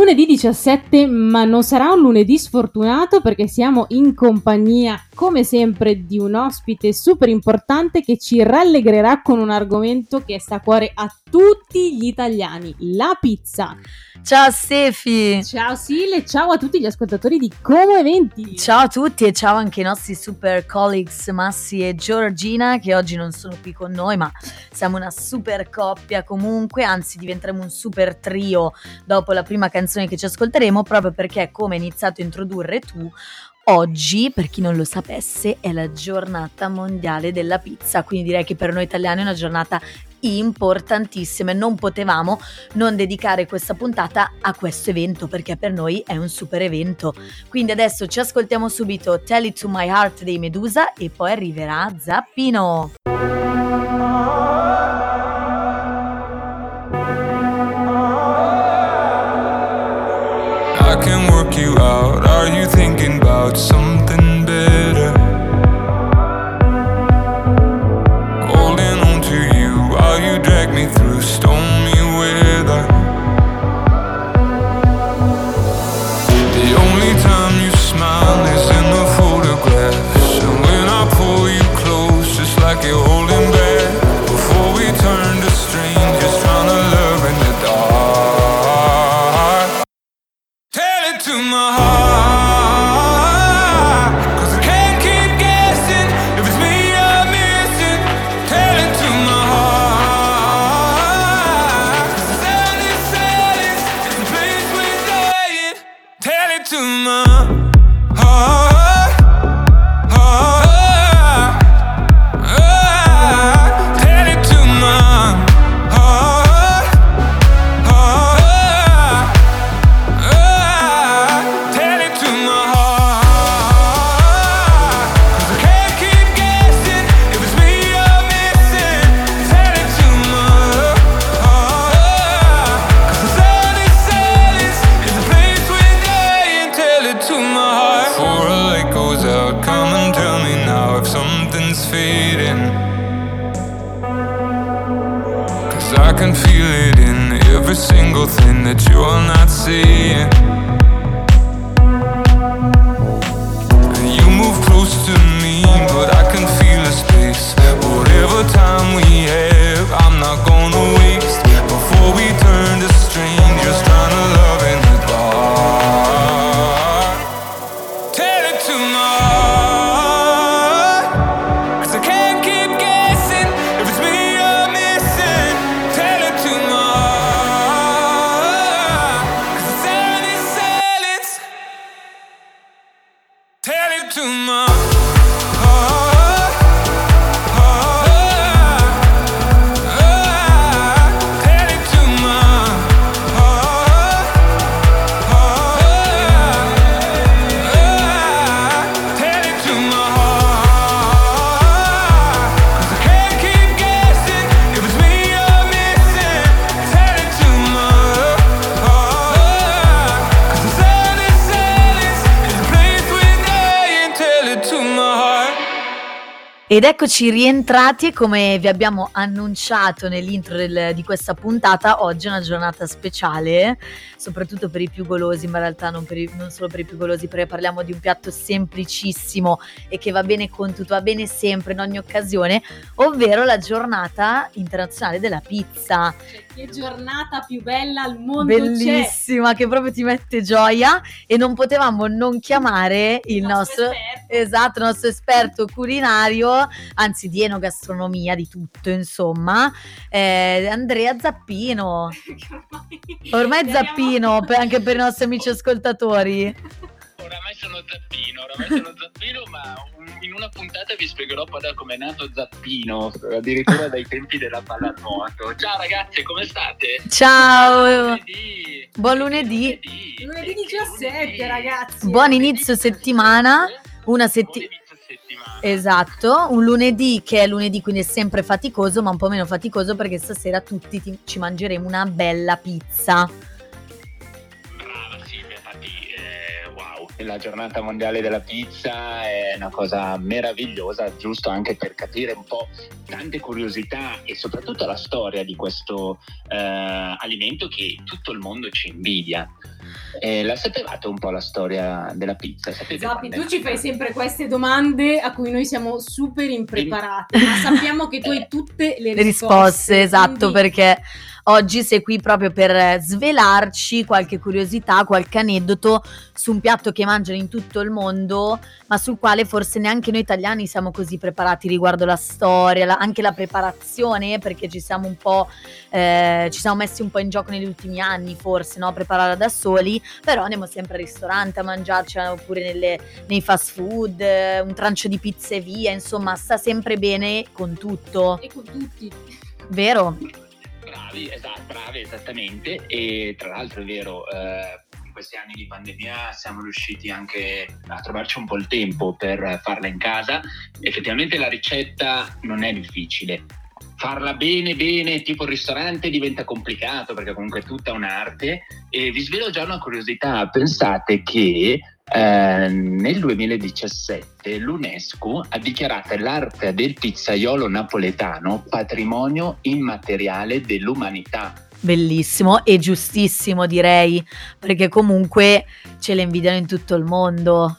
Lunedì 17, ma non sarà un lunedì sfortunato perché siamo in compagnia, come sempre, di un ospite super importante che ci rallegrerà con un argomento che sta a cuore a tutti gli italiani, la pizza. Ciao Stefi! Ciao Sile, ciao a tutti gli ascoltatori di Como Eventi! Ciao a tutti e ciao anche ai nostri super colleagues Massi e Giorgina che oggi non sono qui con noi ma siamo una super coppia comunque, anzi diventeremo un super trio dopo la prima canzone che ci ascolteremo proprio perché come hai iniziato a introdurre tu Oggi, per chi non lo sapesse, è la giornata mondiale della pizza, quindi direi che per noi italiani è una giornata importantissima e non potevamo non dedicare questa puntata a questo evento perché per noi è un super evento. Quindi adesso ci ascoltiamo subito Tell It to My Heart dei Medusa e poi arriverà Zappino. about some fading. Cause I can feel it in every single thing that you're not seeing. You move close to me, but I can feel a space. Whatever time we have, Ed eccoci rientrati e come vi abbiamo annunciato nell'intro del- di questa puntata, oggi è una giornata speciale, soprattutto per i più golosi, ma in realtà non, i- non solo per i più golosi, perché parliamo di un piatto semplicissimo e che va bene con tutto, va bene sempre, in ogni occasione, ovvero la giornata internazionale della pizza. Che giornata più bella al mondo Bellissima, che proprio ti mette gioia e non potevamo non chiamare il nostro... esperto. Esatto, il nostro esperto culinario, anzi di enogastronomia, di tutto, insomma, eh, Andrea Zappino. Ormai Speriamo- Zappino, anche per i nostri amici ascoltatori. Sono Zappino, oramai sono Zappino, ma in una puntata vi spiegherò poi da come è nato Zappino, addirittura dai tempi della pallanuoto. Ciao ragazzi, come state? Ciao, Lunedì. buon lunedì, Lunedì, Lunedì che 17, lunedì. ragazzi. buon inizio settimana, una Buon settimana. Esatto, un lunedì che è lunedì quindi è sempre faticoso, ma un po' meno faticoso perché stasera tutti ti- ci mangeremo una bella pizza. La giornata mondiale della pizza è una cosa meravigliosa, giusto anche per capire un po' tante curiosità e soprattutto la storia di questo eh, alimento che tutto il mondo ci invidia. Eh, la sapevate un po' la storia della pizza? Sapete Zappi, tu ci fai sempre queste domande a cui noi siamo super impreparati, ma sappiamo che tu hai tutte le, le risposte, esatto, quindi- perché oggi sei qui proprio per svelarci qualche curiosità, qualche aneddoto su un piatto che mangiano in tutto il mondo, ma sul quale forse neanche noi italiani siamo così preparati riguardo la storia, la- anche la preparazione, perché ci siamo un po' eh, ci siamo messi un po' in gioco negli ultimi anni, forse, no? Prepararla da soli, però andiamo sempre al ristorante a mangiarci oppure nelle- nei fast food, eh, un trancio di pizza e via, insomma, sta sempre bene con tutto, E con tutti. vero? Bravi, esatto, bravi, esattamente. E tra l'altro è vero, eh, in questi anni di pandemia siamo riusciti anche a trovarci un po' il tempo per farla in casa. Effettivamente la ricetta non è difficile. Farla bene, bene, tipo il ristorante diventa complicato perché comunque è tutta un'arte. E vi svelo già una curiosità. Pensate che eh, nel 2017 l'UNESCO ha dichiarato l'arte del pizzaiolo napoletano patrimonio immateriale dell'umanità. Bellissimo e giustissimo direi, perché comunque ce le invidiano in tutto il mondo.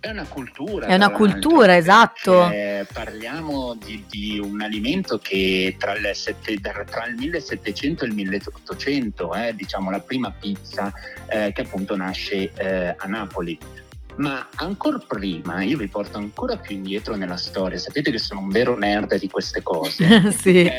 È una cultura. È una cultura, esatto. perché Parliamo di, di un alimento che tra il, sette- tra- tra il 1700 e il 1800, eh, diciamo la prima pizza eh, che appunto nasce eh, a Napoli. Ma ancora prima, io vi porto ancora più indietro nella storia, sapete che sono un vero nerd di queste cose. sì.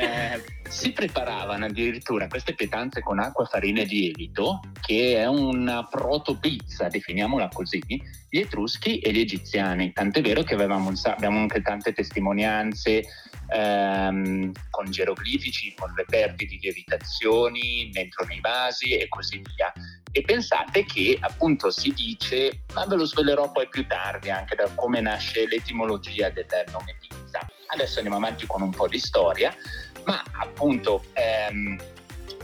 Si preparavano addirittura queste pietanze con acqua, farina e lievito, che è una proto-pizza, definiamola così, gli Etruschi e gli Egiziani. Tant'è vero che avevamo abbiamo anche tante testimonianze ehm, con geroglifici, con reperti di lievitazioni dentro nei vasi e così via. E pensate che appunto si dice, ma ve lo svelerò poi più tardi anche da come nasce l'etimologia del nome pizza. Adesso andiamo avanti con un po' di storia, ma appunto ehm,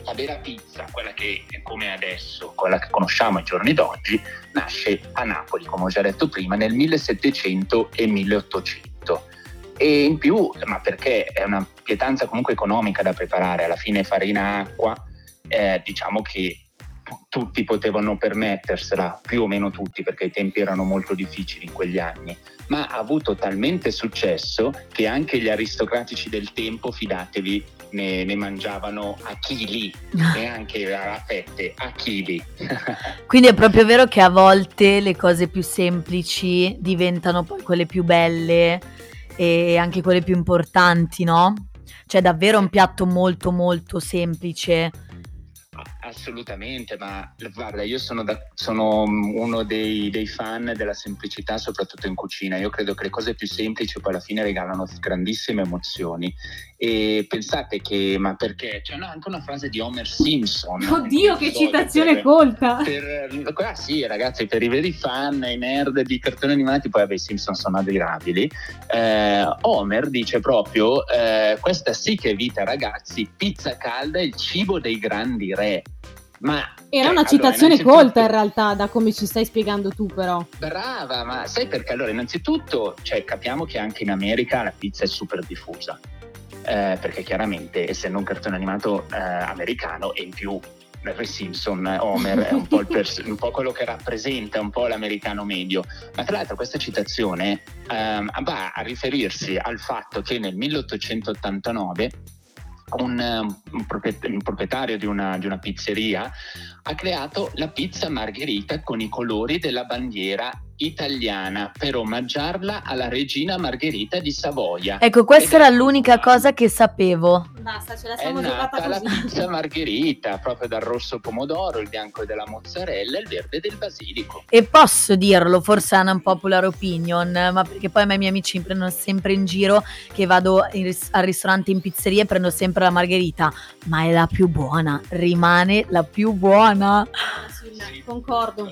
la vera pizza, quella che è come adesso, quella che conosciamo ai giorni d'oggi, nasce a Napoli, come ho già detto prima, nel 1700 e 1800. E in più, ma perché è una pietanza comunque economica da preparare, alla fine farina acqua, eh, diciamo che tutti potevano permettersela, più o meno tutti, perché i tempi erano molto difficili in quegli anni, ma ha avuto talmente successo che anche gli aristocratici del tempo, fidatevi, ne, ne mangiavano a chili, neanche a fette, a chili. Quindi è proprio vero che a volte le cose più semplici diventano poi quelle più belle e anche quelle più importanti, no? Cioè davvero un piatto molto molto semplice. Assolutamente, ma guarda, io sono, da- sono uno dei, dei fan della semplicità, soprattutto in cucina. Io credo che le cose più semplici poi alla fine regalano grandissime emozioni. E pensate che, ma perché? C'è una- anche una frase di Homer Simpson. Oddio, che citazione per- colta! per, ah sì ragazzi per i veri fan i nerd di cartoni animati poi vabbè i Simpson sono adirabili eh, Homer dice proprio eh, questa sì che è vita ragazzi pizza calda è il cibo dei grandi re ma Era cioè, una allora, citazione innanzitutto- colta in realtà, da come ci stai spiegando tu però. Brava, ma sai perché? Allora, innanzitutto, cioè, capiamo che anche in America la pizza è super diffusa. Eh, perché chiaramente, essendo un cartone animato eh, americano e in più Larry Simpson, eh, Homer, è un po, pers- un po' quello che rappresenta un po' l'americano medio. Ma tra l'altro questa citazione ehm, va a riferirsi al fatto che nel 1889 un, propriet- un proprietario di una, di una pizzeria ha creato la pizza margherita con i colori della bandiera italiana per omaggiarla alla regina Margherita di Savoia. Ecco, questa Ed è- era l'unica cosa che sapevo. Basta, ce la È siamo giocata nata la pizza margherita proprio dal rosso pomodoro, il bianco della mozzarella e il verde del basilico. E posso dirlo, forse è una popular opinion, ma perché poi a me i miei amici mi prendono sempre in giro che vado in ris- al ristorante in pizzeria e prendo sempre la margherita, ma è la più buona, rimane la più buona. Ah, sì, concordo.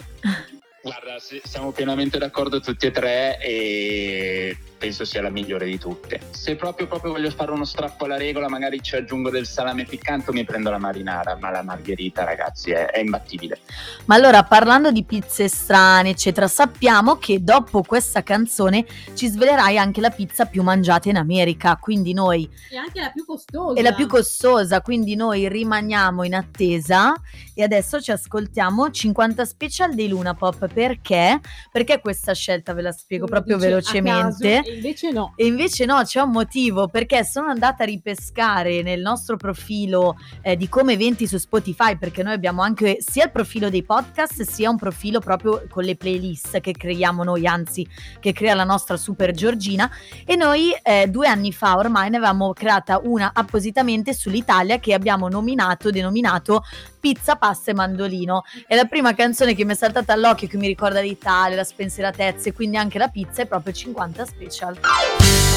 Guarda, siamo pienamente d'accordo tutti e tre e penso sia la migliore di tutte. Se proprio, proprio voglio fare uno strappo alla regola, magari ci aggiungo del salame piccante o mi prendo la marinara, ma la margherita ragazzi è, è imbattibile. Ma allora, parlando di pizze strane, eccetera, sappiamo che dopo questa canzone ci svelerai anche la pizza più mangiata in America, quindi noi... E anche la più costosa. È la più costosa, quindi noi rimaniamo in attesa e adesso ci ascoltiamo 50 special dei Luna Pop. Perché? Perché questa scelta ve la spiego proprio velocemente. Invece no. E invece no, c'è un motivo perché sono andata a ripescare nel nostro profilo eh, di Come Eventi su Spotify perché noi abbiamo anche sia il profilo dei podcast sia un profilo proprio con le playlist che creiamo noi, anzi che crea la nostra super Giorgina e noi eh, due anni fa ormai ne avevamo creata una appositamente sull'Italia che abbiamo nominato, denominato Pizza, Pasta e Mandolino. È la prima canzone che mi è saltata all'occhio che mi ricorda l'Italia, la spensieratezza e quindi anche la pizza è proprio 50 special. 啊。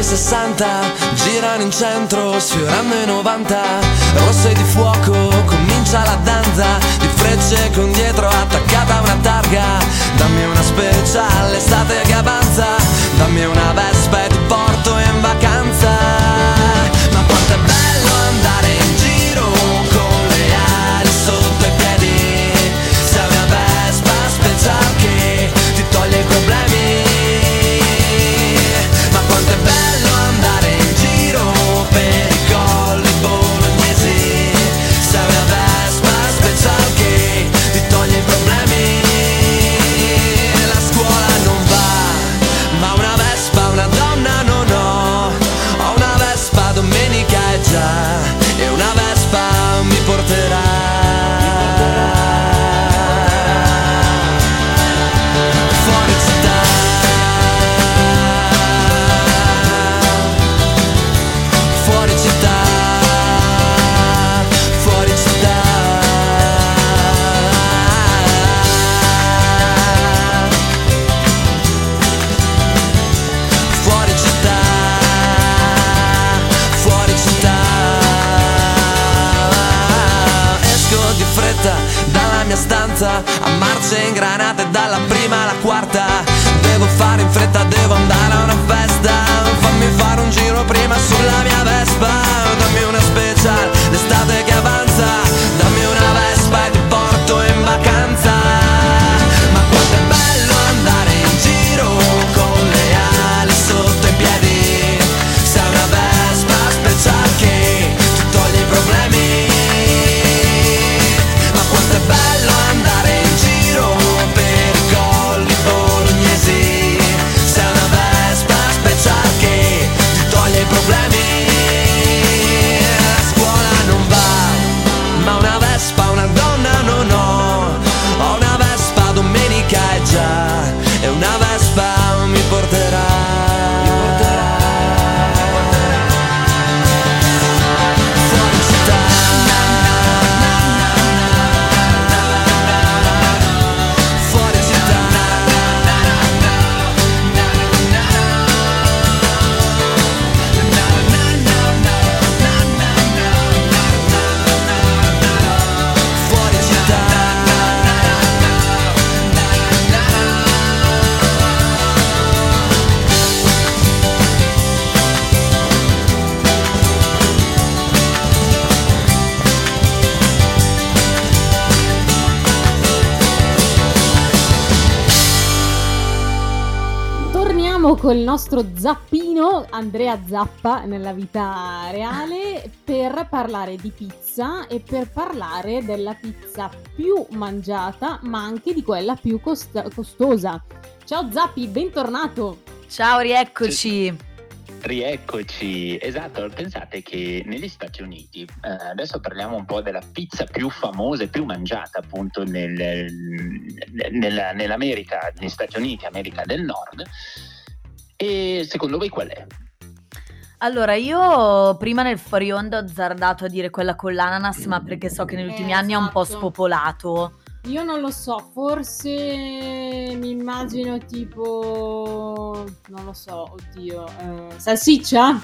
Anni 60 Girano in centro, sfiorando i 90 Rosse di fuoco, comincia la danza Di frecce con dietro attaccata una targa. Dammi una special, l'estate che avanza Dammi una vespa fretta dalla mia stanza a marce ingranate dalla prima alla quarta. Devo fare in fretta, devo andare a una festa. Fammi fare un giro prima sulla mia Vespa. Dammi una special, l'estate che avanza. Dammi una Vespa e ti Col nostro zappino Andrea Zappa nella vita reale per parlare di pizza e per parlare della pizza più mangiata ma anche di quella più costa- costosa. Ciao Zappi, bentornato! Ciao, rieccoci. Rieccoci, esatto, pensate che negli Stati Uniti, eh, adesso parliamo un po' della pizza più famosa e più mangiata appunto nel- nella- nell'America, negli Stati Uniti, America del Nord, e secondo voi qual è? Allora, io prima nel fuori onda ho azzardato a dire quella con l'ananas, ma perché so che negli Eh, ultimi anni è un po' esatto. spopolato. Io non lo so, forse mi immagino tipo, non lo so, oddio, eh, salsiccia?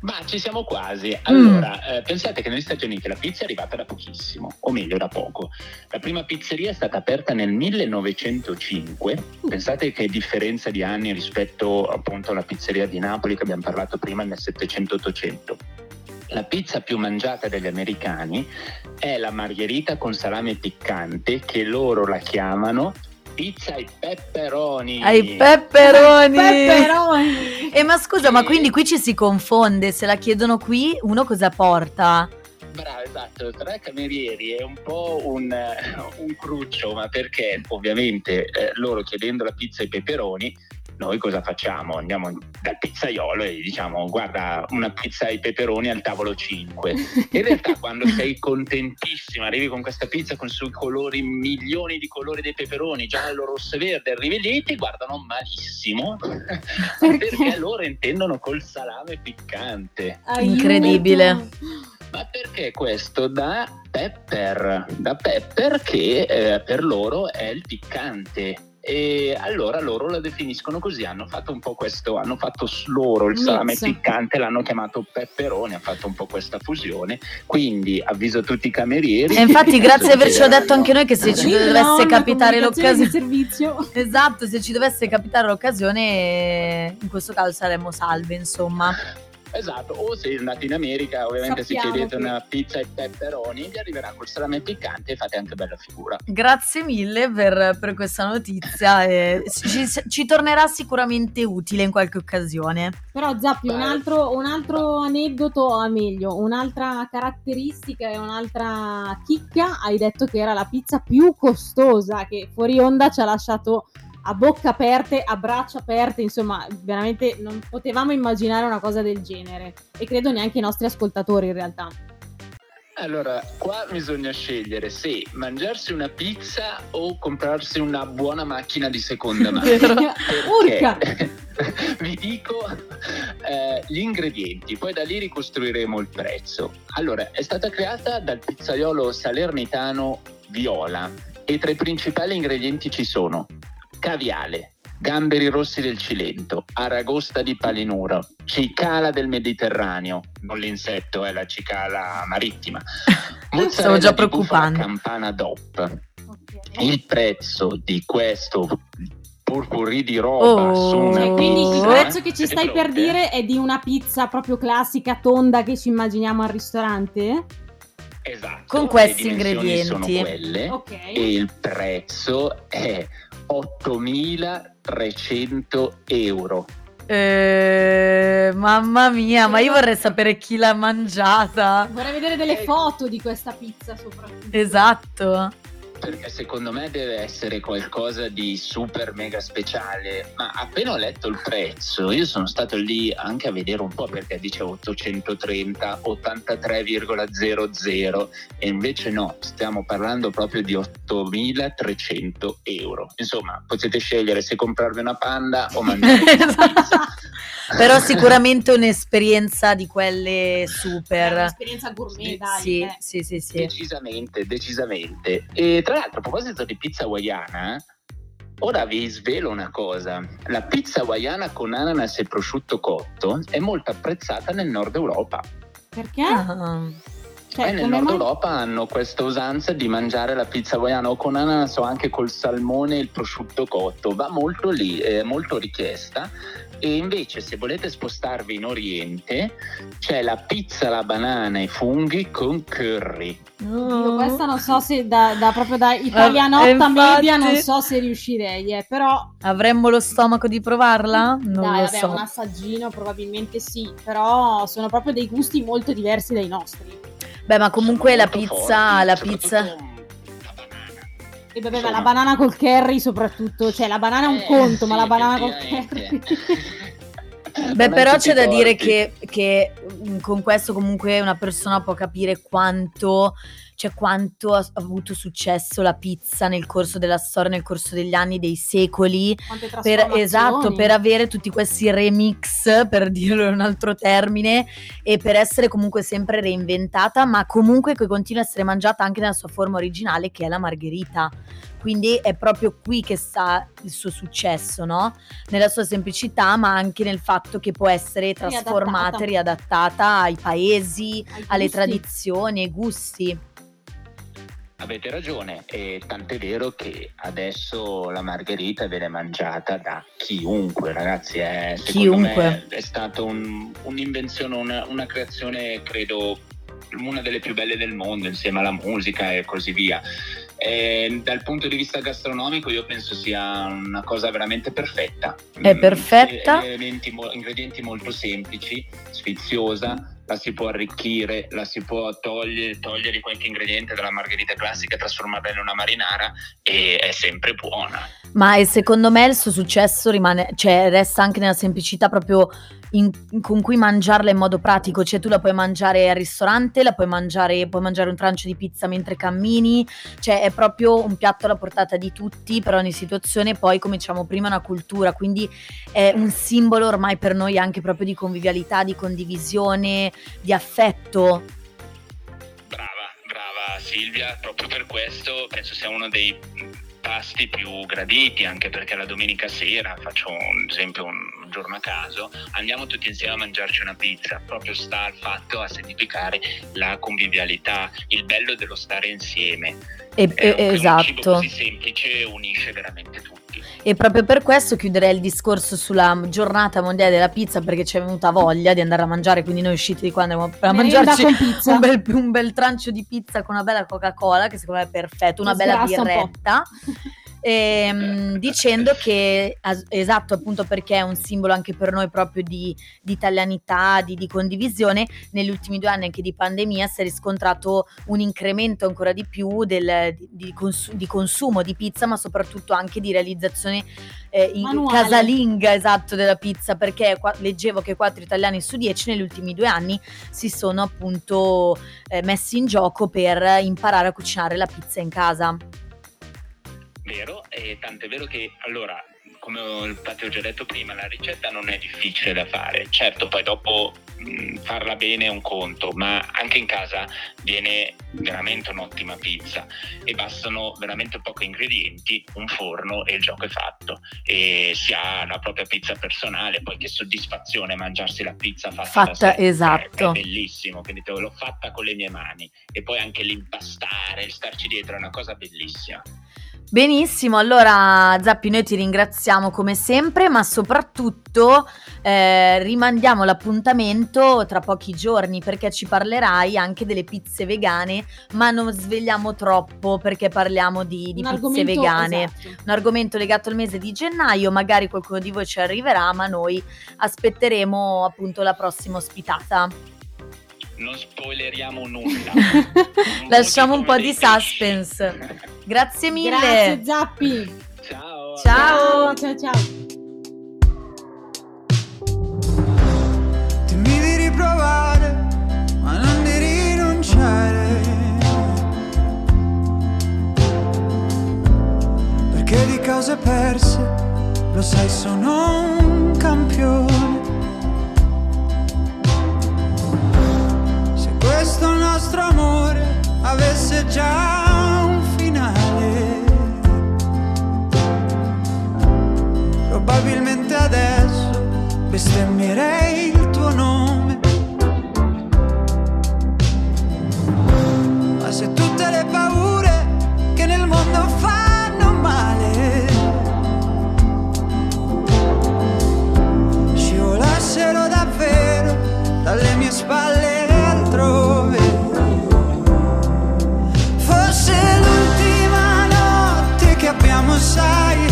Ma ci siamo quasi. Mm. Allora, eh, pensate che negli Stati Uniti la pizza è arrivata da pochissimo, o meglio da poco. La prima pizzeria è stata aperta nel 1905. Pensate che differenza di anni rispetto appunto alla pizzeria di Napoli che abbiamo parlato prima nel 700-800. La pizza più mangiata dagli americani è la margherita con salame piccante che loro la chiamano pizza ai pepperoni. Ai pepperoni! Pepperoni! E ma scusa, ma Sì. quindi qui ci si confonde, se la chiedono qui, uno cosa porta? Bravo, esatto, tre camerieri è un po' un, eh, un cruccio, ma perché ovviamente eh, loro chiedendo la pizza ai peperoni, noi cosa facciamo? Andiamo dal pizzaiolo e diciamo guarda una pizza ai peperoni al tavolo 5. In realtà quando sei contentissima, arrivi con questa pizza con sui colori, milioni di colori dei peperoni, giallo, rosso e verde, arrivi lì e ti guardano malissimo perché loro intendono col salame piccante. Aiuto. Incredibile. Ma perché questo da pepper, da pepper che eh, per loro è il piccante. E allora loro la definiscono così, hanno fatto un po' questo, hanno fatto loro il salame piccante, l'hanno chiamato pepperone, hanno fatto un po' questa fusione. Quindi avviso tutti i camerieri. E infatti grazie di avercelo Considerano- detto anche noi che se ci no, dovesse capitare l'occasione... servizio. Esatto, se ci dovesse capitare l'occasione, in questo caso saremmo salve, insomma. Esatto, o se andate in America, ovviamente Sappiamo se chiedete che- una pizza e pepperoni, vi arriverà col salame piccante e fate anche bella figura. Grazie mille per, per questa notizia. e ci, ci tornerà sicuramente utile in qualche occasione. Però Zappi, un altro, un altro aneddoto, o meglio, un'altra caratteristica e un'altra chicca, hai detto che era la pizza più costosa, che fuori onda ci ha lasciato a bocca aperte, a braccia aperte, insomma, veramente non potevamo immaginare una cosa del genere. E credo neanche i nostri ascoltatori in realtà. Allora, qua bisogna scegliere se mangiarsi una pizza o comprarsi una buona macchina di seconda mano. Urca! Perché vi dico eh, gli ingredienti, poi da lì ricostruiremo il prezzo. Allora, è stata creata dal pizzaiolo salernitano Viola e tra i principali ingredienti ci sono caviale, gamberi rossi del Cilento, aragosta di Palinuro, cicala del Mediterraneo, non l'insetto, è la cicala marittima. Stavo già preoccupando. Campana DOP. Ok. Il prezzo di questo purpurri di roba Oh. su una Cioè, quindi il Oh. prezzo che ci stai per pronte? dire è di una pizza proprio classica tonda che ci immaginiamo al ristorante? Esatto. Con questi ingredienti. Sono quelle Ok. e il prezzo è 8.300 euro. Eh, mamma mia, ma io vorrei sapere chi l'ha mangiata. Vorrei vedere delle Eh. foto di questa pizza soprattutto. Esatto. Perché secondo me deve essere qualcosa di super mega speciale. Ma appena ho letto il prezzo, io sono stato lì anche a vedere un po' perché dicevo 830, 83,00 e invece no, stiamo parlando proprio di 8.300 euro. Insomma, potete scegliere se comprarvi una panda o mangiare una Esatto. pizza. Però sicuramente un'esperienza di quelle È super. un'esperienza gourmet, dai. Sì, eh. sì, sì, sì. Decisamente, decisamente. E tra l'altro, a proposito di pizza hawaiana, ora vi svelo una cosa. La pizza hawaiana con ananas e prosciutto cotto è molto apprezzata nel nord Europa. Perché? Ah. Cioè, e nel nord mai? Europa hanno questa usanza di mangiare la pizza hawaiana o con ananas o anche col salmone e il prosciutto cotto. Va molto lì, è molto richiesta. E invece, se volete spostarvi in Oriente, c'è la pizza alla banana e funghi con curry. Io questa non so se da, da- proprio da italianotta Eh, infatti. media non so se riuscirei, eh, però Avremmo lo stomaco di provarla? Non dai, lo vabbè, so. un assaggino probabilmente sì, però sono proprio dei gusti molto diversi dai nostri. Beh, ma comunque la pizza, forti, la pizza. La banana. E vabbè, ma Insomma. la banana col curry soprattutto, cioè la banana è un Eh, conto, ma sì, la banana col curry. Beh, Non però hai c'è da dire che, che, mm, con questo comunque una persona può capire quanto cioè quanto ha avuto successo la pizza nel corso della storia, nel corso degli anni, dei secoli, per, esatto, per avere tutti questi remix, per dirlo in un altro termine, e per essere comunque sempre reinventata, ma comunque che continua a essere mangiata anche nella sua forma originale, che è la margherita. Quindi è proprio qui che sta il suo successo, no? Nella sua semplicità, ma anche nel fatto che può essere trasformata e riadattata ai paesi, Ai alle tradizioni, ai gusti. Avete ragione, e tant'è vero che adesso la margherita viene mangiata da chiunque, ragazzi. È, secondo Chiunque. me è stata un- un'invenzione, una, una creazione, credo, una delle più belle del mondo, insieme alla musica e così via. E dal punto di vista gastronomico, io penso sia una cosa veramente perfetta. È Mm, perfetta. Ingredienti, ingredienti molto semplici, sfiziosa, la si può arricchire, la si può togliere, togliere qualche ingrediente dalla margherita classica e trasformarla in una marinara e è sempre buona. Ma secondo me il suo successo rimane, cioè resta anche nella semplicità proprio in- con cui mangiarla in modo pratico, cioè tu la puoi mangiare al ristorante, la puoi mangiare, puoi mangiare un trancio di pizza mentre cammini, cioè è proprio un piatto alla portata di tutti per ogni situazione, poi come diciamo prima una cultura, quindi è un simbolo ormai per noi anche proprio di convivialità, di condivisione, di affetto. Brava, brava Silvia, proprio per questo penso sia uno dei pasti più graditi, anche perché la domenica sera, faccio un esempio un giorno a caso, andiamo tutti insieme a mangiarci una pizza, proprio sta al fatto a significare la convivialità, il bello dello stare insieme. E- Eh, e- che Un cibo esatto. così semplice unisce veramente tutti. E proprio per questo chiuderei il discorso sulla giornata mondiale della pizza perché ci è venuta voglia di andare a mangiare, quindi noi usciti di qua andiamo a mangiarci un bel, un bel trancio di pizza con una bella Coca-Cola, che secondo me è perfetto, una Che bella sgrassa un birretta. Ehm, dicendo che as- esatto appunto perché è un simbolo anche per noi proprio di, di italianità, di, di condivisione negli ultimi due anni anche di pandemia si è riscontrato un incremento ancora di più del- di, di consu- di consumo di pizza ma soprattutto anche di realizzazione eh, casalinga esatto della pizza perché qua- leggevo che 4 italiani su 10 negli ultimi due anni si sono appunto eh, messi in gioco per imparare a cucinare la pizza in casa. Vero, e tant'è vero che allora, come ho- ho già detto prima, la ricetta non è difficile da fare. Certo, poi dopo mh, farla bene è un conto, ma anche in casa viene veramente un'ottima pizza e bastano veramente pochi ingredienti, un forno e il gioco è fatto. E si ha la propria pizza personale, poi che soddisfazione mangiarsi la pizza fatta, Fatta, da esatto. È, è bellissimo, quindi te l'ho fatta con le mie mani e poi anche l'impastare, il starci dietro è una cosa bellissima. Benissimo, allora Zappi noi ti ringraziamo come sempre, ma soprattutto eh, rimandiamo l'appuntamento tra pochi giorni perché ci parlerai anche delle pizze vegane, ma non svegliamo troppo perché parliamo di, di pizze vegane. esatto. Un argomento legato al mese di gennaio, magari qualcuno di voi ci arriverà, ma noi aspetteremo appunto la prossima ospitata. Non spoileriamo nulla. Lasciamo un po' di suspense. Grazie mille. Grazie Zappi. Ciao. Ciao. Ciao ciao. Di riprovare, ma non di rinunciare. Perché di cose perse, lo sai, sono un campione. Nostro amore avesse già un finale, probabilmente adesso bestemmierei abbiamo,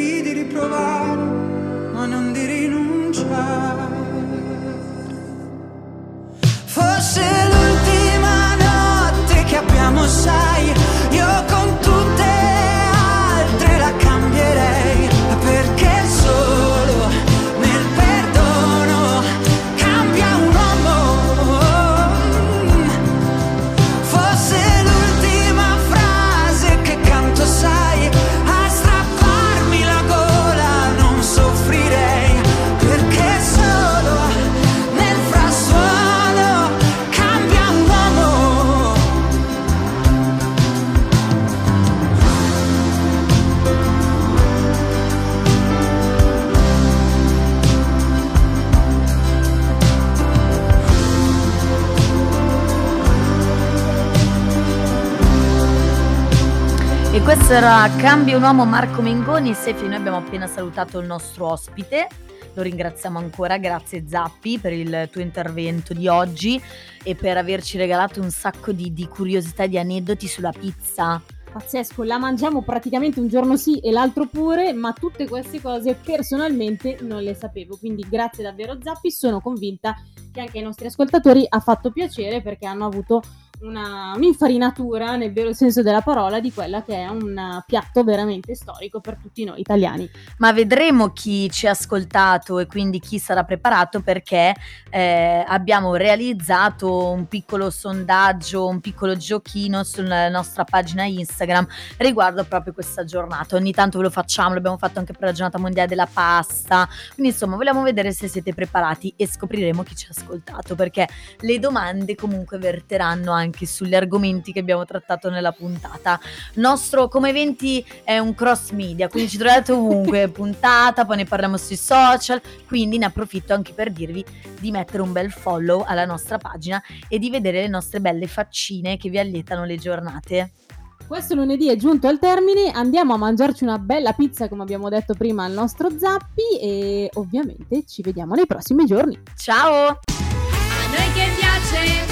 Dimmi di riprovare, ma non di rinunciare. Forse l'ultima notte che abbiamo, sai, E questo era Cambio un uomo Marco Mengoni. Sefi, noi abbiamo appena salutato il nostro ospite. Lo ringraziamo ancora, grazie Zappi per il tuo intervento di oggi e per averci regalato un sacco di, di curiosità e di aneddoti sulla pizza. Pazzesco, la mangiamo praticamente un giorno sì e l'altro pure, ma tutte queste cose personalmente non le sapevo. Quindi grazie davvero Zappi, sono convinta che anche ai nostri ascoltatori ha fatto piacere perché hanno avuto una, un'infarinatura nel vero senso della parola di quella che è un piatto veramente storico per tutti noi italiani. Ma vedremo chi ci ha ascoltato e quindi chi sarà preparato perché eh, abbiamo realizzato un piccolo sondaggio, un piccolo giochino sulla nostra pagina Instagram riguardo proprio questa giornata. Ogni tanto ve lo facciamo, l'abbiamo fatto anche per la giornata mondiale della pasta. Quindi insomma vogliamo vedere se siete preparati e scopriremo chi ci ha ascoltato perché le domande comunque verteranno anche sugli argomenti che abbiamo trattato nella puntata. Nostro come eventi è un cross media, quindi ci trovate ovunque, puntata, poi ne parliamo sui social, quindi ne approfitto anche per dirvi di mettere un bel follow alla nostra pagina e di vedere le nostre belle faccine che vi allietano le giornate. Questo lunedì è giunto al termine, andiamo a mangiarci una bella pizza come abbiamo detto prima al nostro Zappi e ovviamente ci vediamo nei prossimi giorni. Ciao! A noi che piace